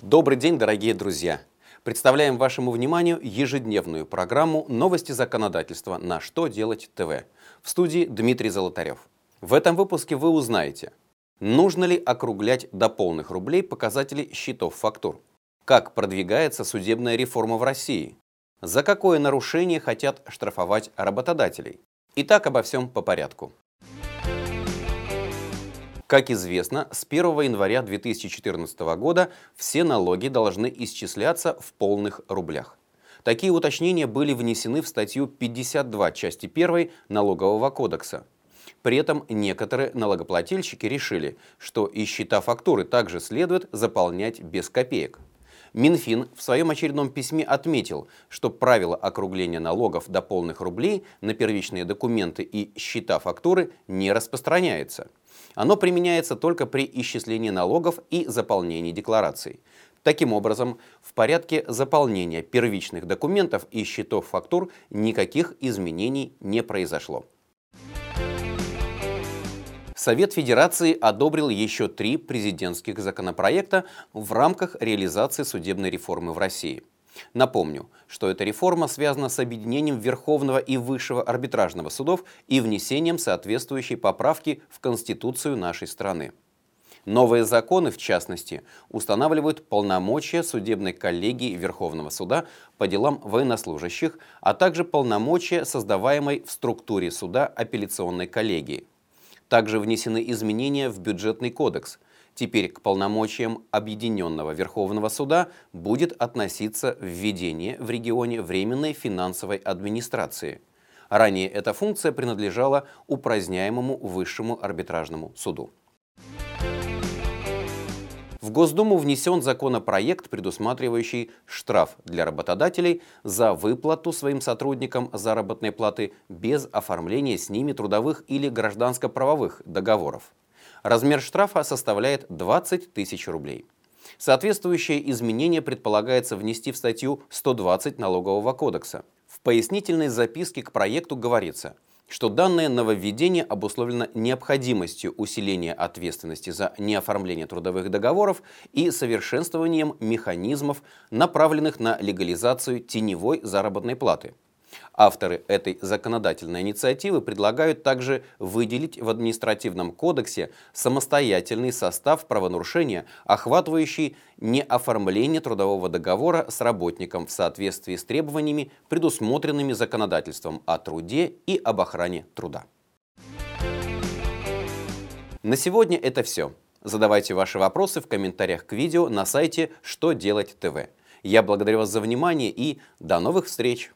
Добрый день, дорогие друзья! Представляем вашему вниманию ежедневную программу «Новости законодательства. На что делать ТВ». В студии Дмитрий Золотарев. В этом выпуске вы узнаете, нужно ли округлять до полных рублей показатели счетов фактур, как продвигается судебная реформа в России, за какое нарушение хотят штрафовать работодателей. Итак, обо всем по порядку. Как известно, с 1 января 2014 года все налоги должны исчисляться в полных рублях. Такие уточнения были внесены в статью 52 части 1 Налогового кодекса. При этом некоторые налогоплательщики решили, что и счета фактуры также следует заполнять без копеек. Минфин в своем очередном письме отметил, что правило округления налогов до полных рублей на первичные документы и счета фактуры не распространяется. Оно применяется только при исчислении налогов и заполнении деклараций. Таким образом, в порядке заполнения первичных документов и счетов фактур никаких изменений не произошло. Совет Федерации одобрил еще три президентских законопроекта в рамках реализации судебной реформы в России. Напомню, что эта реформа связана с объединением Верховного и Высшего арбитражного судов и внесением соответствующей поправки в Конституцию нашей страны. Новые законы, в частности, устанавливают полномочия судебной коллегии Верховного суда по делам военнослужащих, а также полномочия, создаваемой в структуре суда апелляционной коллегии. Также внесены изменения в бюджетный кодекс. Теперь к полномочиям Объединенного Верховного Суда будет относиться введение в регионе Временной финансовой администрации. Ранее эта функция принадлежала упраздняемому Высшему арбитражному суду. В Госдуму внесен законопроект, предусматривающий штраф для работодателей за выплату своим сотрудникам заработной платы без оформления с ними трудовых или гражданско-правовых договоров. Размер штрафа составляет 20 тысяч рублей. Соответствующее изменение предполагается внести в статью 120 Налогового кодекса. В пояснительной записке к проекту говорится – что данное нововведение обусловлено необходимостью усиления ответственности за неоформление трудовых договоров и совершенствованием механизмов, направленных на легализацию теневой заработной платы – Авторы этой законодательной инициативы предлагают также выделить в административном кодексе самостоятельный состав правонарушения, охватывающий неоформление трудового договора с работником в соответствии с требованиями, предусмотренными законодательством о труде и об охране труда. На сегодня это все. Задавайте ваши вопросы в комментариях к видео на сайте «Что делать ТВ». Я благодарю вас за внимание и до новых встреч!